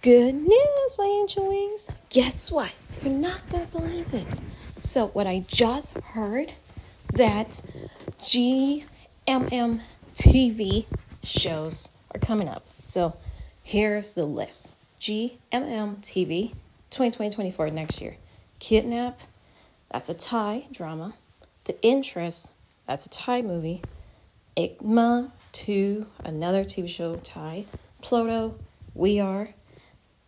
Good news, my angel wings. Guess what? You're not going to believe it. So, what I just heard that GMM TV shows are coming up. So, here's the list GMM TV 2020 next year. Kidnap, that's a Thai drama. The Interest, that's a Thai movie. Igma 2, another TV show, Thai. Pluto, We Are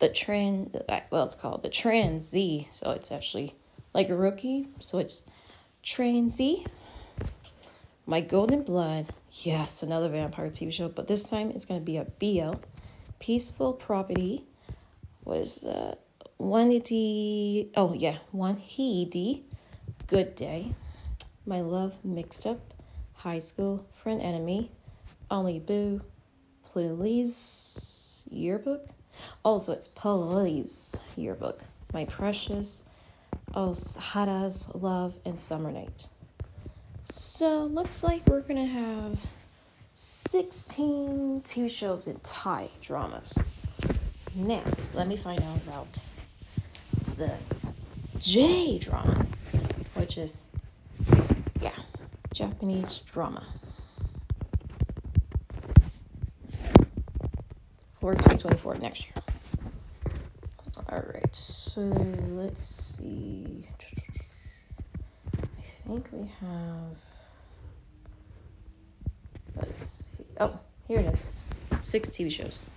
the trend well it's called the trans z so it's actually like a rookie so it's trans z. My golden blood yes another vampire tv show but this time it's to be a bl peaceful property was uh one d oh yeah one he d good day my love mixed up high school friend enemy only boo please yearbook also, it's Police yearbook. My precious, oh, Hada's Love and Summer Night. So, looks like we're gonna have 16 TV shows in Thai dramas. Now, let me find out about the J dramas, which is, yeah, Japanese drama. For 2024 next year. All right, so let's see. I think we have. Let's see. Oh, here it is. Six TV shows.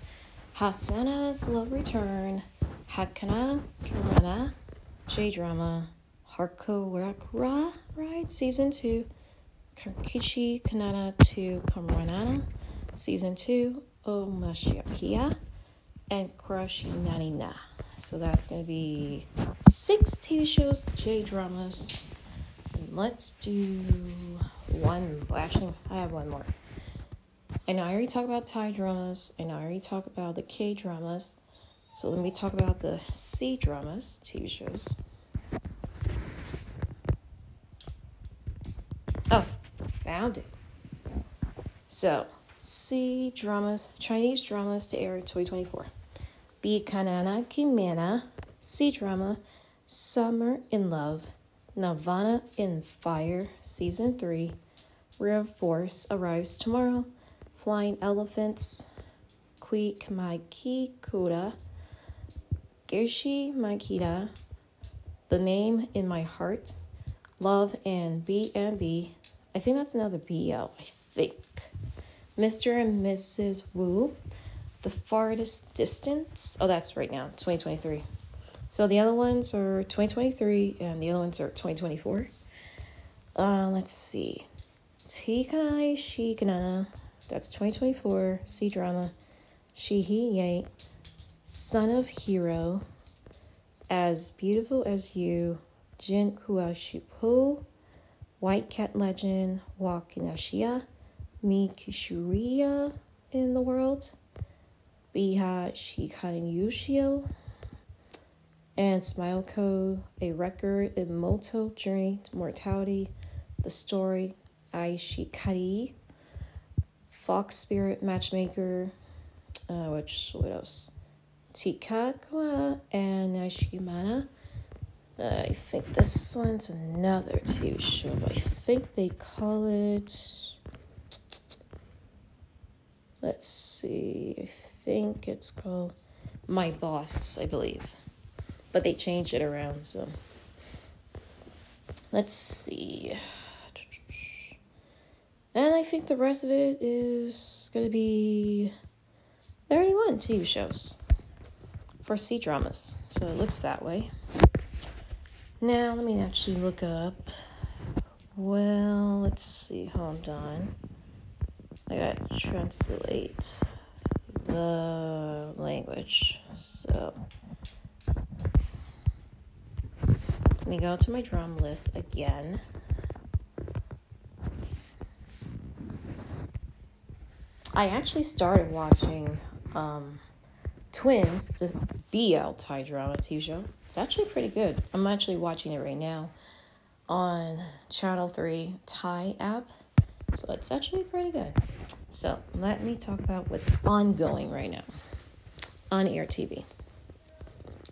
Hasana's Love Return, Hakana Kirana, J Drama, Harko Rakura Ride Season 2, Kankichi Kanana to Kamranana Season 2, Omashiakia, and Crushy Nanina. So that's going to be six TV shows, J dramas. And let's do one. Well, actually, I have one more. Know I already talked about Thai dramas, and I already talked about the K dramas. So let me talk about the C dramas, TV shows. Oh, found it. So, C dramas, Chinese dramas to air in 2024. B Kanana Kimana, C drama, Summer in Love, Nirvana in Fire, Season 3, Reinforce arrives tomorrow, Flying Elephants, Kui Maiki Kura, Gershi Makita, The Name in My Heart, Love and B and B. I think that's another BL, I think. Mr. and Mrs. Wu, The Farthest Distance. Oh, that's right now, 2023. So the other ones are 2023 and the other ones are 2024. Uh, let's see. Tikanai Shikanana, that's 2024. C drama. Shihi Ye, Son of Hero, As Beautiful as You, Jin Kuashipu, White Cat Legend, Wakinashia, Mi Kishuria in the world, Biha Shikanyushio, and Smile Code, a record in Moto Journey to Mortality, the story Aishikari, Fox Spirit Matchmaker, uh, which, what else? Tikakwa and Nashimana. Uh, I think this one's another TV show, I think they call it let's see, I think it's called My Boss, I believe. But they changed it around, so let's see. And I think the rest of it is going to be 31 TV shows for C dramas. So it looks that way. Now, let me actually look up. Well, let's see. Hold on. I gotta translate the language. So let me go to my drum list again. I actually started watching um, Twins, the BL Thai drama TV show. It's actually pretty good. I'm actually watching it right now on Channel 3 Thai app. So it's actually pretty good. So let me talk about what's ongoing right now on Air TV.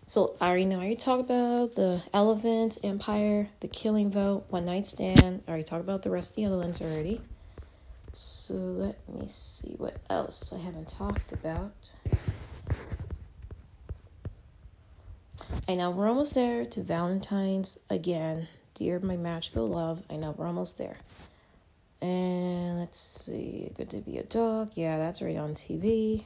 So I already know. I already talked about the Elephant Empire, the Killing Vote, One Night Stand. I already talked about the rest of the other ones already. So let me see what else I haven't talked about. I know we're almost there to Valentine's again. Dear my magical love, I know we're almost there. And let's see, good to be a dog. Yeah, that's already on TV.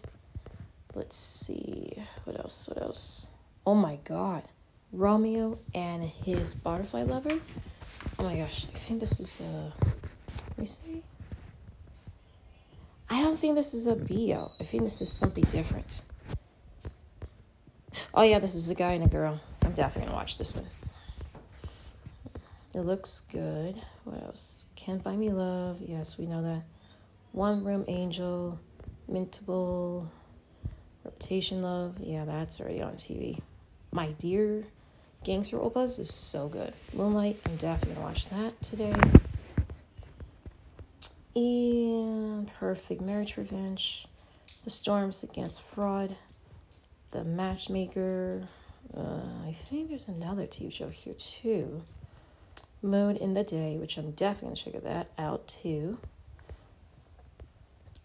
Let's see, what else? What else? Oh my god. Romeo and his butterfly lover. Oh my gosh, I think this is a. Let me see. I don't think this is a BL. I think this is something different. Oh yeah, this is a guy and a girl. I'm definitely gonna watch this one. It looks good. What else? Can't Buy Me Love. Yes, we know that. One Room Angel. Mintable. Reputation Love. Yeah, that's already on TV. My Dear Gangster Oppas is so good. Moonlight, I'm definitely gonna watch that today. And Perfect Marriage Revenge. The Storms Against Fraud. The Matchmaker. Uh, I think there's another TV show here too. Moon in the Day, which I'm definitely gonna check that out too.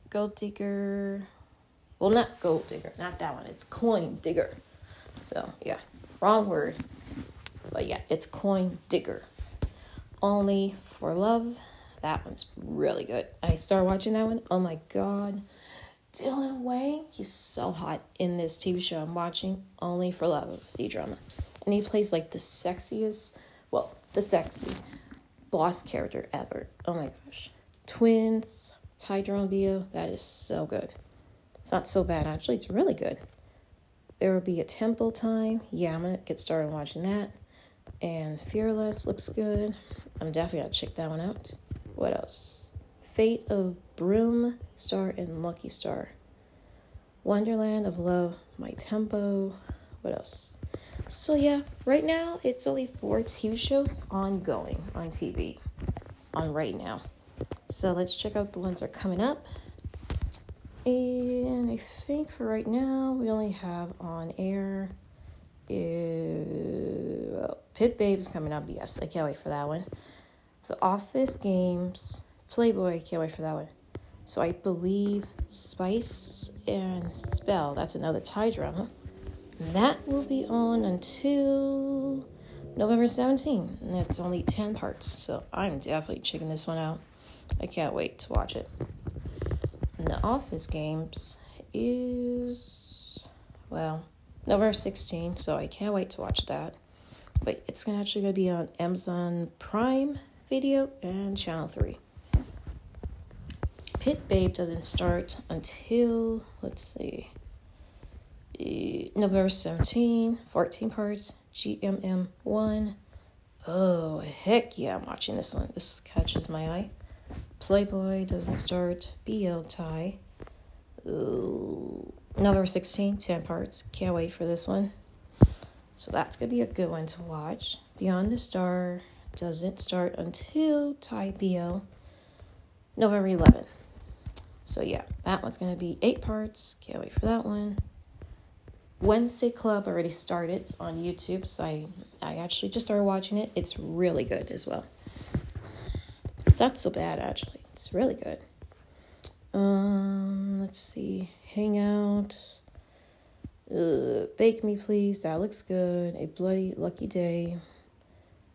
Gold Digger. Well, not Gold Digger, not that one. It's Coin Digger. So, yeah, wrong word. But yeah, it's Coin Digger. Only for Love. That one's really good. I started watching that one. Oh my god. Dylan Wang, he's so hot in this TV show I'm watching, Only for Love, C drama. And he plays like the sexiest, well, the sexy boss character ever. Oh my gosh. Twins, Ty Bio, that is so good. It's not so bad, actually, it's really good. There will be a temple time. Yeah, I'm gonna get started watching that. And Fearless looks good. I'm definitely gonna check that one out. What else? Fate of Broom Star and Lucky Star. Wonderland of Love, My Tempo. What else? So yeah, right now it's only four TV shows ongoing on TV. On right now. So let's check out the ones that are coming up. And I think for right now we only have on air uh, Pit is coming up. Yes, I can't wait for that one. The Office Games, Playboy, can't wait for that one. So I believe Spice and Spell, that's another Thai drama. That will be on until November 17th. And it's only 10 parts. So I'm definitely checking this one out. I can't wait to watch it. And the Office Games is, well, November 16th. So I can't wait to watch that. But it's actually going to be on Amazon Prime Video and Channel 3. Pit Babe doesn't start until, let's see, November 17, 14 parts, GMM 1. Oh, heck yeah, I'm watching this one. This catches my eye. Playboy doesn't start. BL Thai. Ooh, November 16, 10 parts. Can't wait for this one. So that's going to be a good one to watch. Beyond the Star doesn't start until Thai BL November 11. So yeah, that one's going to be eight parts. Can't wait for that one. Wednesday Club already started on YouTube, so I, I actually just started watching it. It's really good as well. It's not so bad actually. It's really good. Um, let's see. Hangout. Uh, Bake Me Please. That looks good. A Bloody Lucky Day.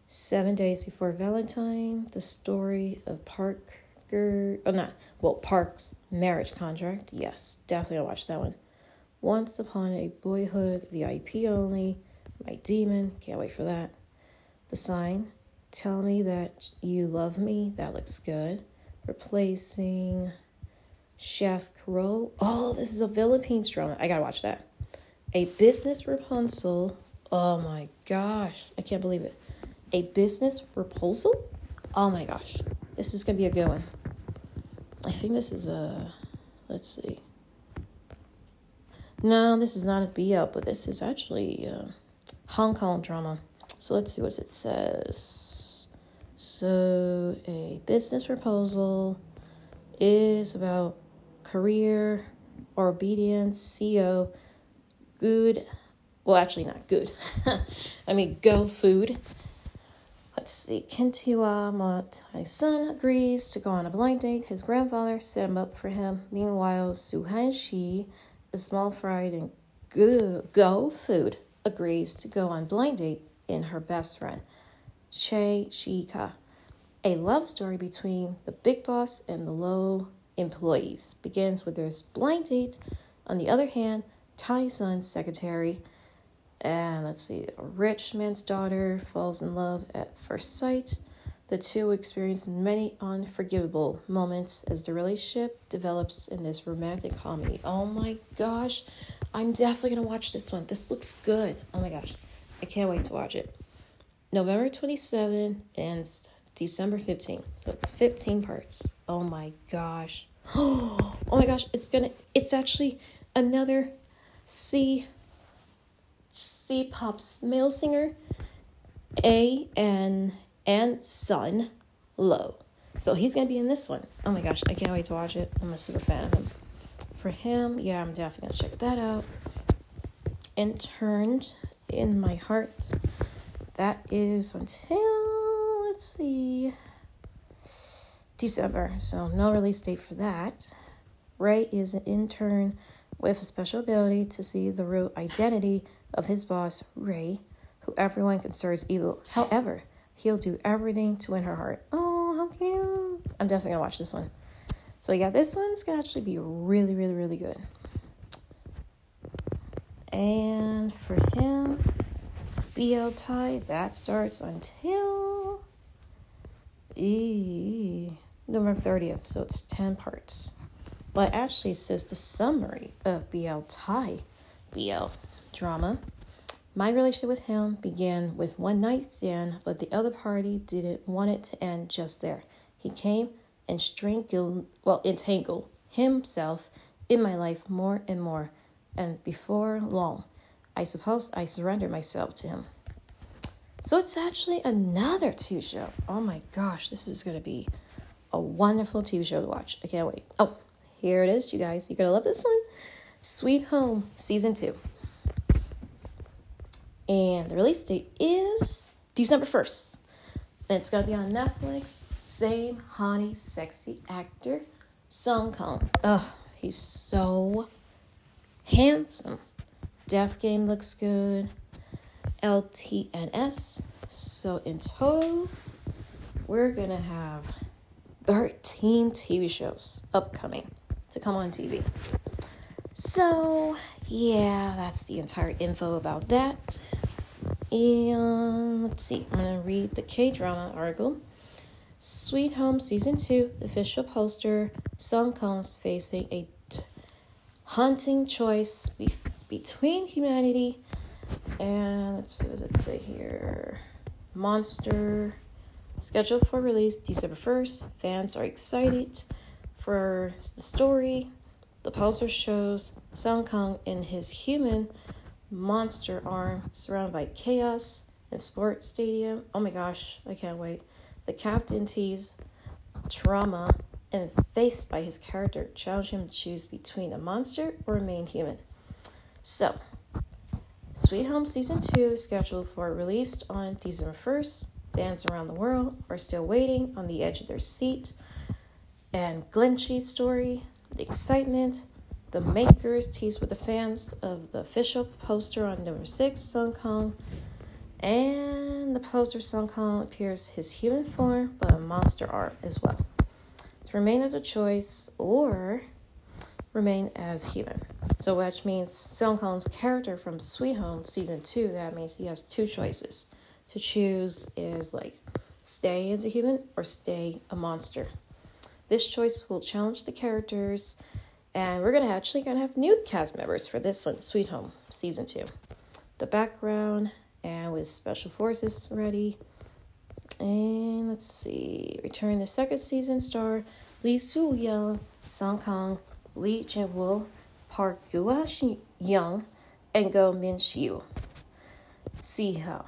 Seven Days Before Valentine. The Story of Parker. Oh, not. Well, Park's marriage contract. Yes, definitely I'll watch that one. Once Upon a Boyhood, VIP only. My Demon, can't wait for that. The Sign, Tell Me That You Love Me, that looks good. Replacing Chef Crow. Oh, this is a Philippines drama. I gotta watch that. A Business Rapunzel. Oh my gosh, I can't believe it. A Business Repulsal? Oh my gosh, this is gonna be a good one. I think this is a. Let's see. No, this is not a BL, but this is actually a Hong Kong drama. So let's see what it says. So, a business proposal is about career or obedience, CEO, good Well, actually, not good. I mean, go food. Let's see. Kintiwa my son agrees to go on a blind date. His grandfather set him up for him. Meanwhile, Suhan Shi, a small fried and go, go food, agrees to go on blind date in her best friend, Che Shika. A love story between the big boss and the low employees begins with this blind date. On the other hand, Tyson's secretary, and let's see, a rich man's daughter falls in love at first sight. The two experience many unforgivable moments as the relationship develops in this romantic comedy. Oh my gosh, I'm definitely gonna watch this one. This looks good. Oh my gosh, I can't wait to watch it. November 27 and December 15. So it's 15 parts. Oh my gosh. Oh my gosh, it's gonna it's actually another C C pop's male singer. A and and Sun Low. So he's gonna be in this one. Oh my gosh, I can't wait to watch it. I'm a super fan of him. For him, yeah, I'm definitely gonna check that out. Interned in my heart. That is until let's see, December. So no release date for that. Ray is an intern with a special ability to see the real identity of his boss, Ray, who everyone considers evil. However, he'll do everything to win her heart. Oh, how cute! I'm definitely gonna watch this one. So yeah, this one's gonna actually be really, really, really good. And for him, BL Thai that starts until E, November 30th, so it's 10 parts. But actually, says the summary of BL Thai BL drama. My relationship with him began with one night stand, but the other party didn't want it to end just there. He came and strangled, well, entangled himself in my life more and more, and before long, I suppose I surrendered myself to him. So it's actually another TV show. Oh my gosh, this is going to be a wonderful TV show to watch. I can't wait. Oh, here it is, you guys. You're going to love this one. Sweet Home Season 2. And the release date is December 1st. And it's to be on Netflix. Same hottie, sexy actor, Song Kang. Ugh, he's so handsome. Deaf Game looks good. LTNS. So in total, we're gonna have 13 TV shows upcoming to come on TV. So, yeah, that's the entire info about that. And let's see, I'm gonna read the K drama article. Sweet Home Season 2, official poster. Song Kang's facing a t- haunting choice be- between humanity and let's see what does it say here? Monster scheduled for release December 1st. Fans are excited for the story. The poster shows Song Kang in his human monster arm surrounded by chaos and sports stadium. Oh my gosh, I can't wait. The captain tease trauma and faced by his character challenge him to choose between a monster or a main human. So, Sweet Home Season 2 is scheduled for release on December 1st. Fans around the world are still waiting on the edge of their seat. And Glenchi's story, the excitement, the makers tease with the fans of the official poster on number six, Song Kang. And the poster Song Kang appears his human form, but a monster art as well. To remain as a choice or remain as human. So, which means Song Kang's character from Sweet Home season two, that means he has two choices to choose is like stay as a human or stay a monster. This choice will challenge the characters, and we're gonna actually gonna have new cast members for this one, Sweet Home season two. The background and with special forces ready. And let's see, return the second season star Lee Si Young, Song Kang, Lee Jin Wook, Park Gyu Young, and Go Min Si. See how.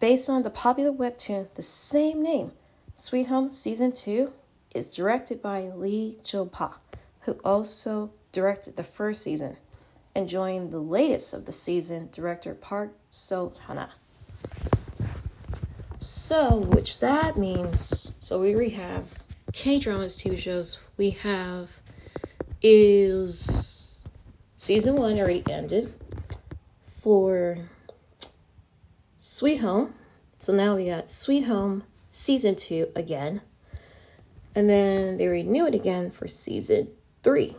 Based on the popular webtoon, the same name, Sweet Home Season 2 is directed by Lee Jo Pa, who also directed the first season. and joined the latest of the season, director Park So Hana. So, which that means, so we have K dramas, TV shows. We have is season one already ended for Sweet Home. So now we got Sweet Home season two again. And then they renew it again for season three.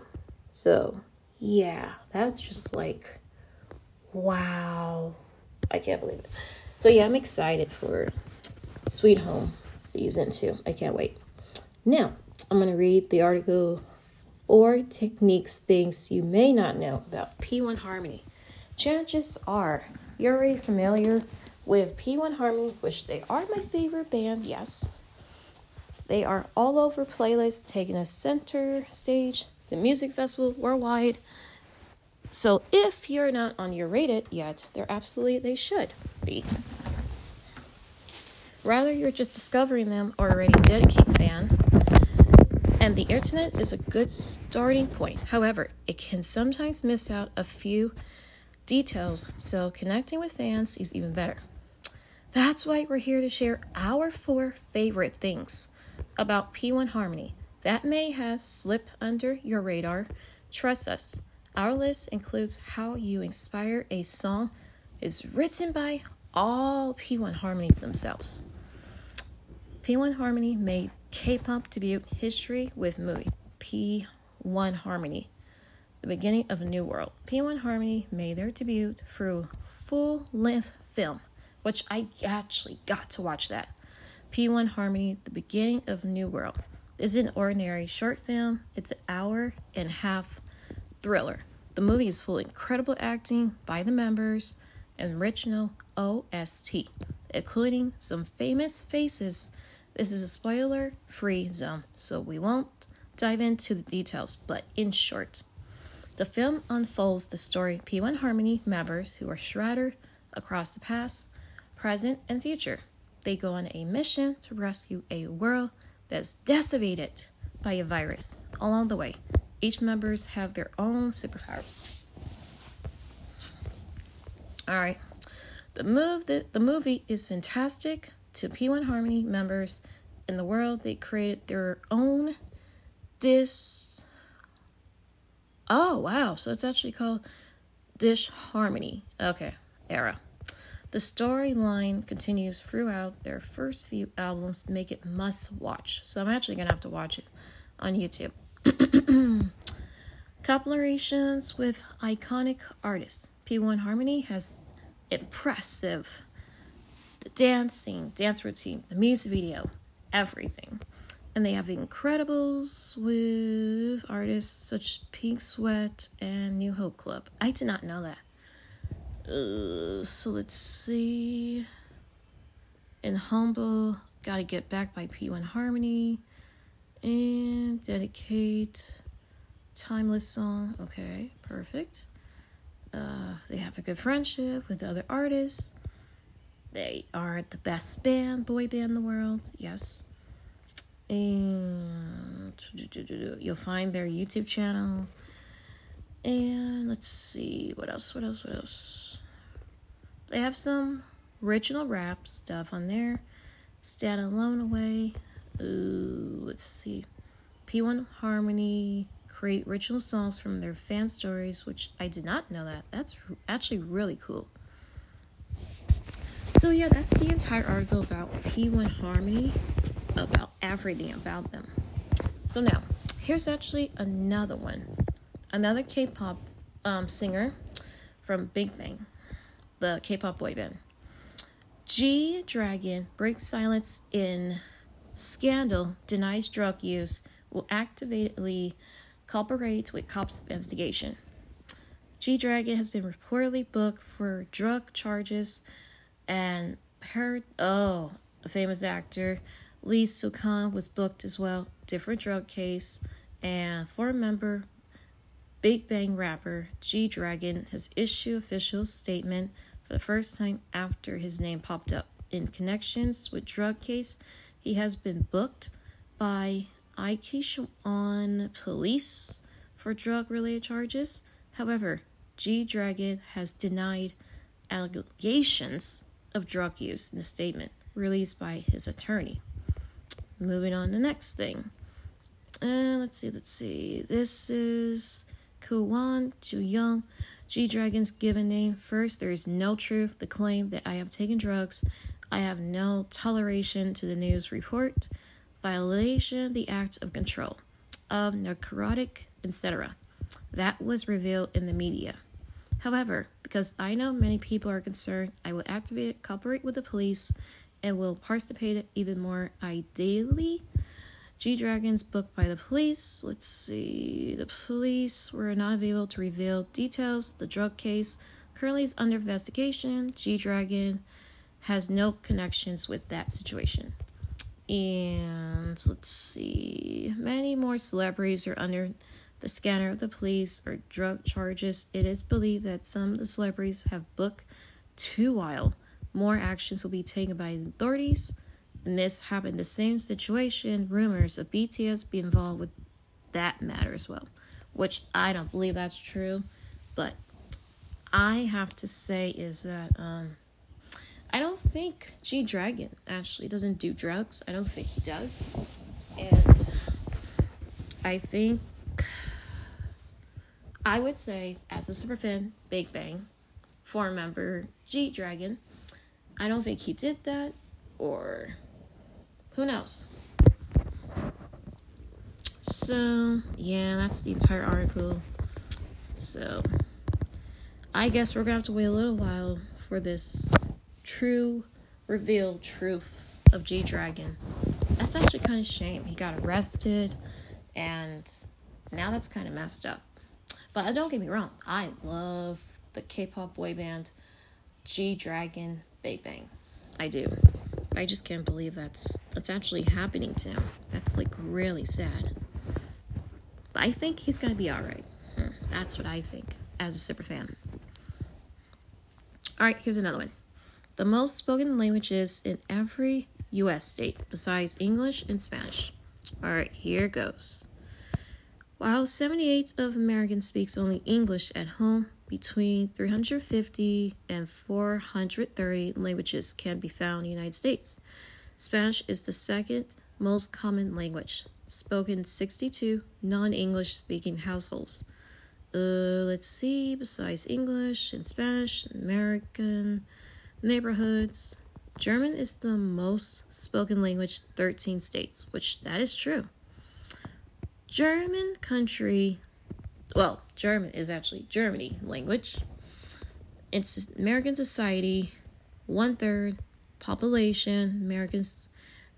So, yeah, that's just like, wow. I can't believe it. So, yeah, I'm excited for Sweet Home season two. I can't wait. Now, I'm going to read the article or techniques, things you may not know about P1 Harmony. Chances are you're already familiar with P1 Harmony, which they are my favorite band, yes. They are all over playlists, taking a center stage, the music festival worldwide. So if you're not on your rated yet, they're absolutely they should be. Rather, you're just discovering them or already dedicated fan. And the internet is a good starting point. However, it can sometimes miss out a few details, so connecting with fans is even better. That's why we're here to share our four favorite things about P1 Harmony that may have slipped under your radar. Trust us, our list includes how you inspire a song is written by all P1 Harmony themselves. P1 Harmony made K-pop debut history with movie P1 Harmony, the beginning of a new world. P1 Harmony made their debut through full-length film, which I actually got to watch that. P1 Harmony, The Beginning of a New World. This is an ordinary short film. It's an hour and a half thriller. The movie is full of incredible acting by the members and original OST, including some famous faces. This is a spoiler free zone, so we won't dive into the details, but in short, the film unfolds the story P1 Harmony members who are shredded across the past, present, and future. They go on a mission to rescue a world that's decimated by a virus. Along the way, each members have their own superpowers. All right. The move the, the movie is fantastic to P1 Harmony members in the world. They created their own dish. Oh, wow. So it's actually called Disharmony. Okay, era. The storyline continues throughout their first few albums, make it must watch. So I'm actually going to have to watch it on YouTube. Collaborations with iconic artists. P1 Harmony has impressive the dancing, dance routine, the music video, everything. And they have Incredibles with artists such Pink Sweat and New Hope Club. I did not know that. Uh, so let's see. In Humble, Gotta Get Back by P1 Harmony. And Dedicate. Timeless song. Okay, perfect. Uh, they have a good friendship with other artists. They are the best band, boy band in the world. Yes. And you'll find their YouTube channel. And let's see what else, what else, what else. They have some original rap stuff on there. Stand Alone Away. Ooh, let's see. P1 Harmony create original songs from their fan stories, which I did not know that. That's actually really cool. So, yeah, that's the entire article about P1 Harmony, about everything about them. So, now, here's actually another one another K pop um, singer from Big Bang, the K pop boy band. G Dragon breaks silence in scandal, denies drug use, will actively cooperate with cops' investigation. G Dragon has been reportedly booked for drug charges, and her oh, a famous actor Lee Sun-kyun was booked as well, different drug case, and former member Big Bang rapper G Dragon has issued official statement for the first time after his name popped up in connections with drug case. He has been booked by Incheon police for drug related charges. However, G Dragon has denied allegations of drug use in a statement released by his attorney. Moving on to the next thing. Uh, let's see, let's see. This is Kuwan Young, G Dragon's given name. First, there is no truth. The claim that I have taken drugs. I have no toleration to the news report. Violation the act of control of narcotic, etc. That was revealed in the media. However, because I know many people are concerned, I will activate, it, cooperate with the police, and will participate even more ideally. G Dragons booked by the police. Let's see. The police were not able to reveal details. The drug case currently is under investigation. G Dragon has no connections with that situation. And let's see. Many more celebrities are under the scanner of the police or drug charges. It is believed that some of the celebrities have booked too while. More actions will be taken by the authorities. And this happened the same situation. Rumors of BTS be involved with that matter as well, which I don't believe that's true. But I have to say is that um, I don't think G Dragon actually doesn't do drugs. I don't think he does, and I think I would say, as a super fan, Big Bang, four member G Dragon, I don't think he did that, or who knows. So, yeah, that's the entire article. So, I guess we're gonna have to wait a little while for this true revealed truth of G Dragon. That's actually kind of shame. He got arrested, and now that's kind of messed up. But uh, don't get me wrong, I love the K-pop boy band G Dragon Big Bang. I do. I just can't believe that's that's actually happening to him. That's like really sad. But I think he's gonna be alright. Hmm, that's what I think as a super fan. Alright, here's another one. The most spoken languages in every US state besides English and Spanish. Alright, here goes. While 78 of Americans speaks only English at home, between 350 and 430 languages can be found in the United States. Spanish is the second most common language, spoken in 62 non-English speaking households. Uh, let's see, besides English and Spanish, American neighborhoods, German is the most spoken language 13 states, which that is true. German country, well, German is actually Germany language. It's American society, one third population, Americans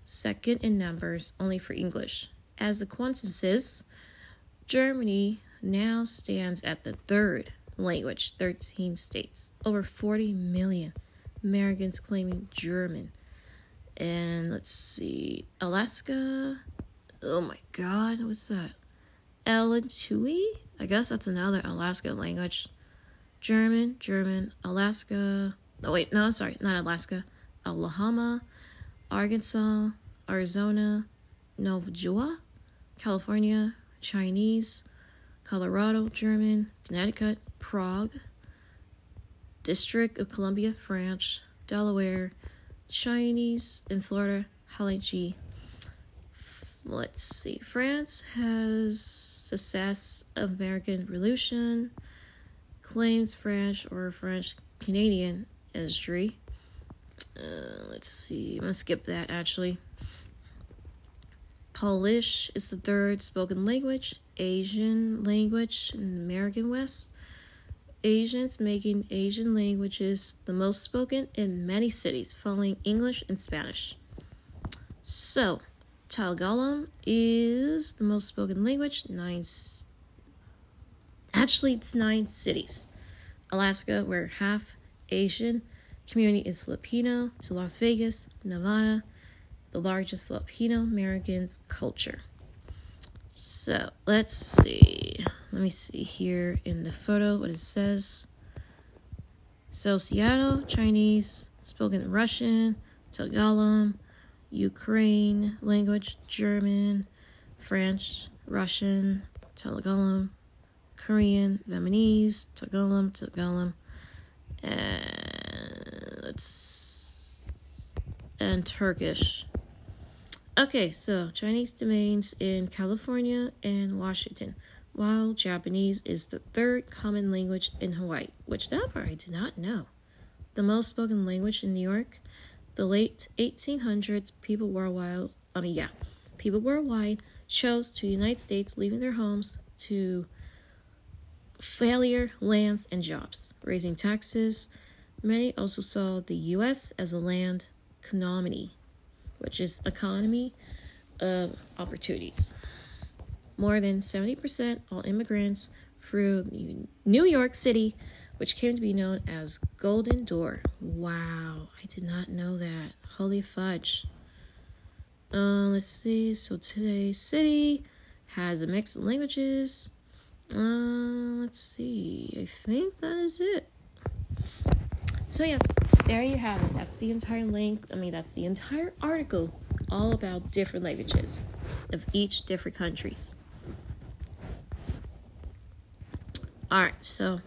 second in numbers, only for English. As the consensus, Germany now stands at the third language, 13 states, over 40 million Americans claiming German. And let's see, Alaska Oh my god, what's that? Alentui? I guess that's another Alaska language. German, German, Alaska. Oh wait, no, sorry, not Alaska. Alabama, Arkansas, Arizona, Nova California, Chinese, Colorado, German, Connecticut, Prague, District of Columbia, French, Delaware, Chinese, in Florida, Hawaii, let's see. France has success of American Revolution, claims French or French Canadian history. Uh, let's see. I'm gonna skip that actually. Polish is the third spoken language, Asian language in the American West. Asians making Asian languages the most spoken in many cities, following English and Spanish. So, Tagalog is the most spoken language. Nine. Actually, it's nine cities. Alaska, where half Asian community is Filipino, to Las Vegas, Nevada, the largest Filipino Americans culture. So let's see. Let me see here in the photo what it says. So Seattle, Chinese, spoken Russian, Tagalog, Ukraine language, German, French, Russian, Tagalog, Korean, Vietnamese, Tagalog, Tagalog, and let's and Turkish. Okay, so Chinese domains in California and Washington, while Japanese is the third common language in Hawaii, which that part I did not know. The most spoken language in New York, the late 1800s, people worldwide, I mean, yeah, people worldwide chose to the United States, leaving their homes to failure, lands, and jobs, raising taxes. Many also saw the U.S. as a land economy, which is economy of opportunities. More than 70% all immigrants through New York City, which came to be known as Golden Door. Wow, I did not know that. Holy fudge. Uh, let's see. So today's city has a mix of languages. Uh, let's see. I think that is it. So yeah, there you have it. That's the entire link. I mean, that's the entire article, all about different languages of each different countries. All right, so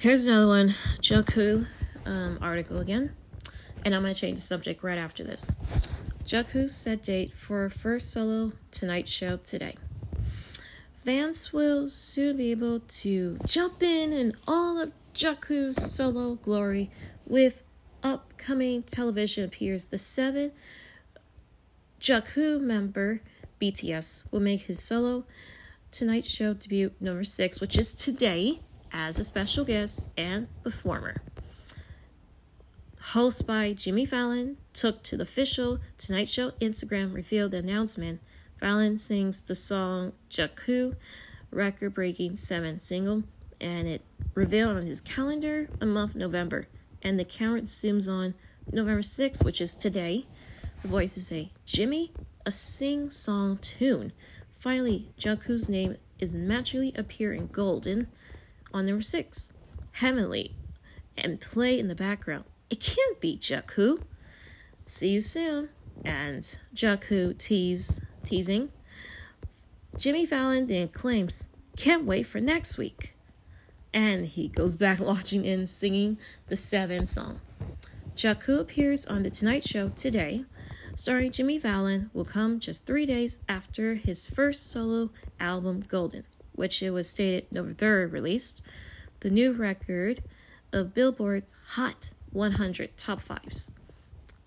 here's another one, Jungkook um, article again, and I'm gonna change the subject right after this. Jungkook set date for first solo Tonight Show today. Fans will soon be able to jump in in all of Jungkook's solo glory with upcoming television appears the seven Jungkook member BTS will make his solo Tonight Show debut number six, which is today, as a special guest and performer host by Jimmy Fallon, took to the official Tonight Show Instagram, revealed the announcement. Fallon sings the song Jungkook, record breaking 7 single, and it revealed on his calendar a month November. And the camera zooms on November 6th, which is today. The voices say, Jimmy, a sing song tune. Finally, Jungkook's name is magically appearing golden on number 6. Heavenly and play in the background. It can't be Jungkook. See you soon. And Jungkook tease, teasing. Jimmy Fallon then claims, can't wait for next week. And he goes back lodging in singing the seven song. Jungkook appears on The Tonight Show today, starring Jimmy Fallon, will come just three days after his first solo album, Golden, which it was stated November 3rd released. The new record of Billboard's Hot 100 top fives.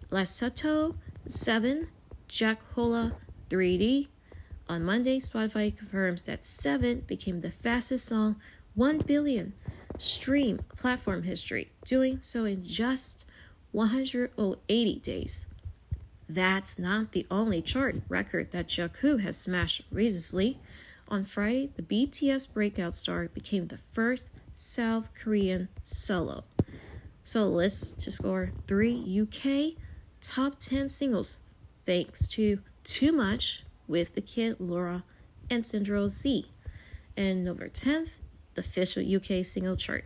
Lasato 7, Jack Harlow 3D. On Monday, Spotify confirms that 7 became the fastest song 1 billion stream platform history, doing so in just 180 days. That's not the only chart record that Jungkook has smashed recently. On Friday, the BTS breakout star became the first South Korean solo so list to score three UK top 10 singles thanks to Too Much with the kid LAROI and Central Cee. And November 10th, the official UK single chart.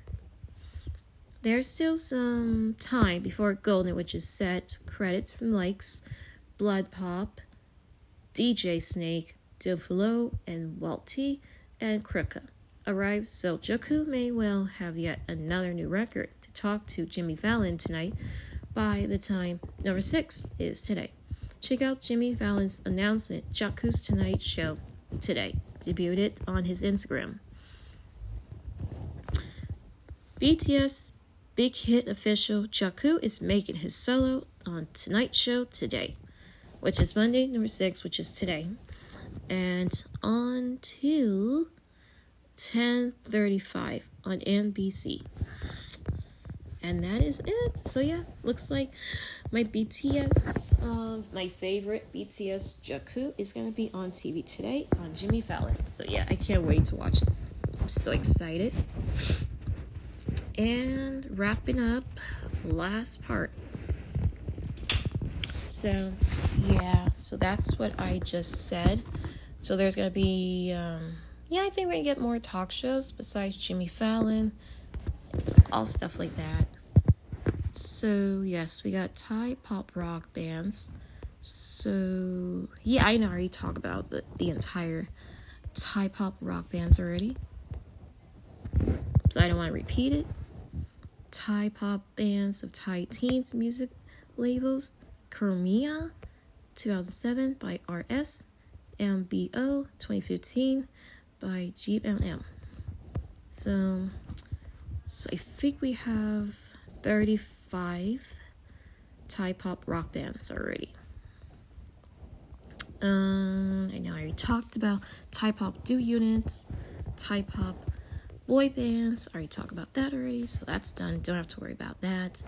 There's still some time before Golden, which is set. Credits from likes Blood Pop, DJ Snake, Diplo, and Walty, and Krika arrive, so Jungkook may well have yet another new record to talk to Jimmy Fallon tonight by the time number six is today. Check out Jimmy Fallon's announcement, Jungkook's Tonight Show, today. Debuted on his Instagram. BTS big hit official Jungkook is making his solo on Tonight Show today, which is Monday, number six, which is today, and on till 10:35 on NBC. And that is it. So yeah, looks like my BTS, uh, my favorite BTS Jungkook is gonna be on TV today on Jimmy Fallon. So yeah, I can't wait to watch it. I'm so excited. And wrapping up, last part. So yeah, so that's what I just said. So there's gonna be, um, yeah, I think we're gonna get more talk shows besides Jimmy Fallon, all stuff like that. So, yes, we got Thai pop rock bands. So, yeah, I know I already talked about the, the entire Thai pop rock bands already. So I don't want to repeat it. Thai pop bands of Thai teens music labels. Kermia 2007 by RS. MBO 2015 by GMM. So, so I think we have 35 Thai pop rock bands already. Um, I know I already talked about Thai pop do units, Thai pop boy bands. I already talked about that already, so that's done. Don't have to worry about that.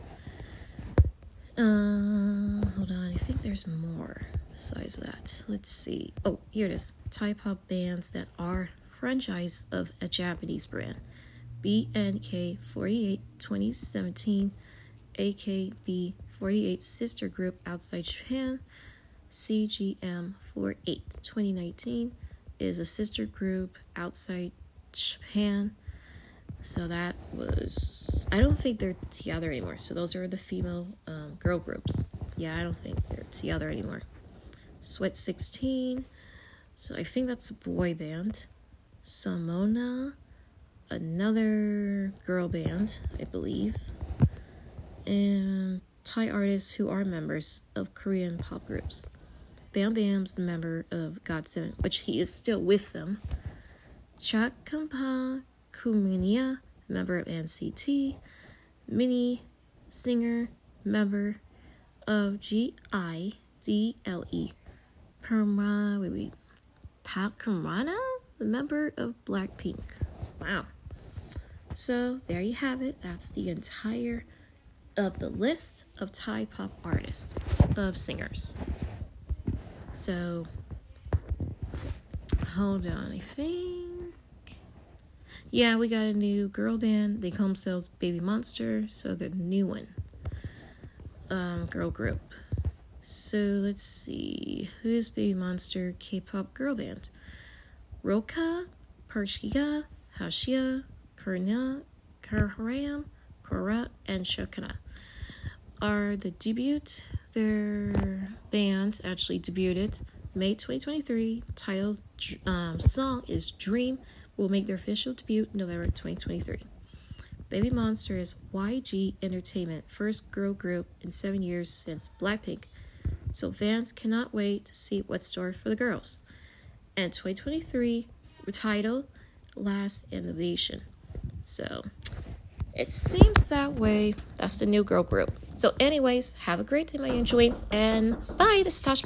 Uh, hold on, I think there's more besides that. Let's see. Oh, here it is. Thai pop bands that are franchise of a Japanese brand. BNK48 2017, AKB48 sister group outside Japan. CGM 48 2019 is a sister group outside Japan. So that was, I don't think they're together anymore. So those are the female um, girl groups. Yeah, I don't think they're together anymore. Sweat 16. So I think that's a boy band. Samona, another girl band, I believe. And Thai artists who are members of Korean pop groups. Bam Bam's the member of GOT7, which he is still with them. Chakampa Kumunia, member of NCT. Minnie, singer, member of GIDLE. Perma, wait, wait. Park Karana, a member of Blackpink. Wow. So there you have it. That's the entire of the list of Thai pop artists, of singers. So, hold on, I think. Yeah, we got a new girl band. They call themselves Baby Monster, so the new one. Um, girl group. So let's see. Who's Baby Monster K pop girl band? Roka, Parchika, Hashia, Karna, Karharam, Kora, and Shakana are the debut. Their band actually debuted May 2023. Title um, song is Dream. Will make their official debut November 2023. Baby Monster is YG Entertainment first girl group in seven years since Blackpink, so fans cannot wait to see what's store for the girls. And 2023 title Last Evaluation. So it seems that way. That's the new girl group. So, anyways, have a great day, my angels, and bye. This is Tosh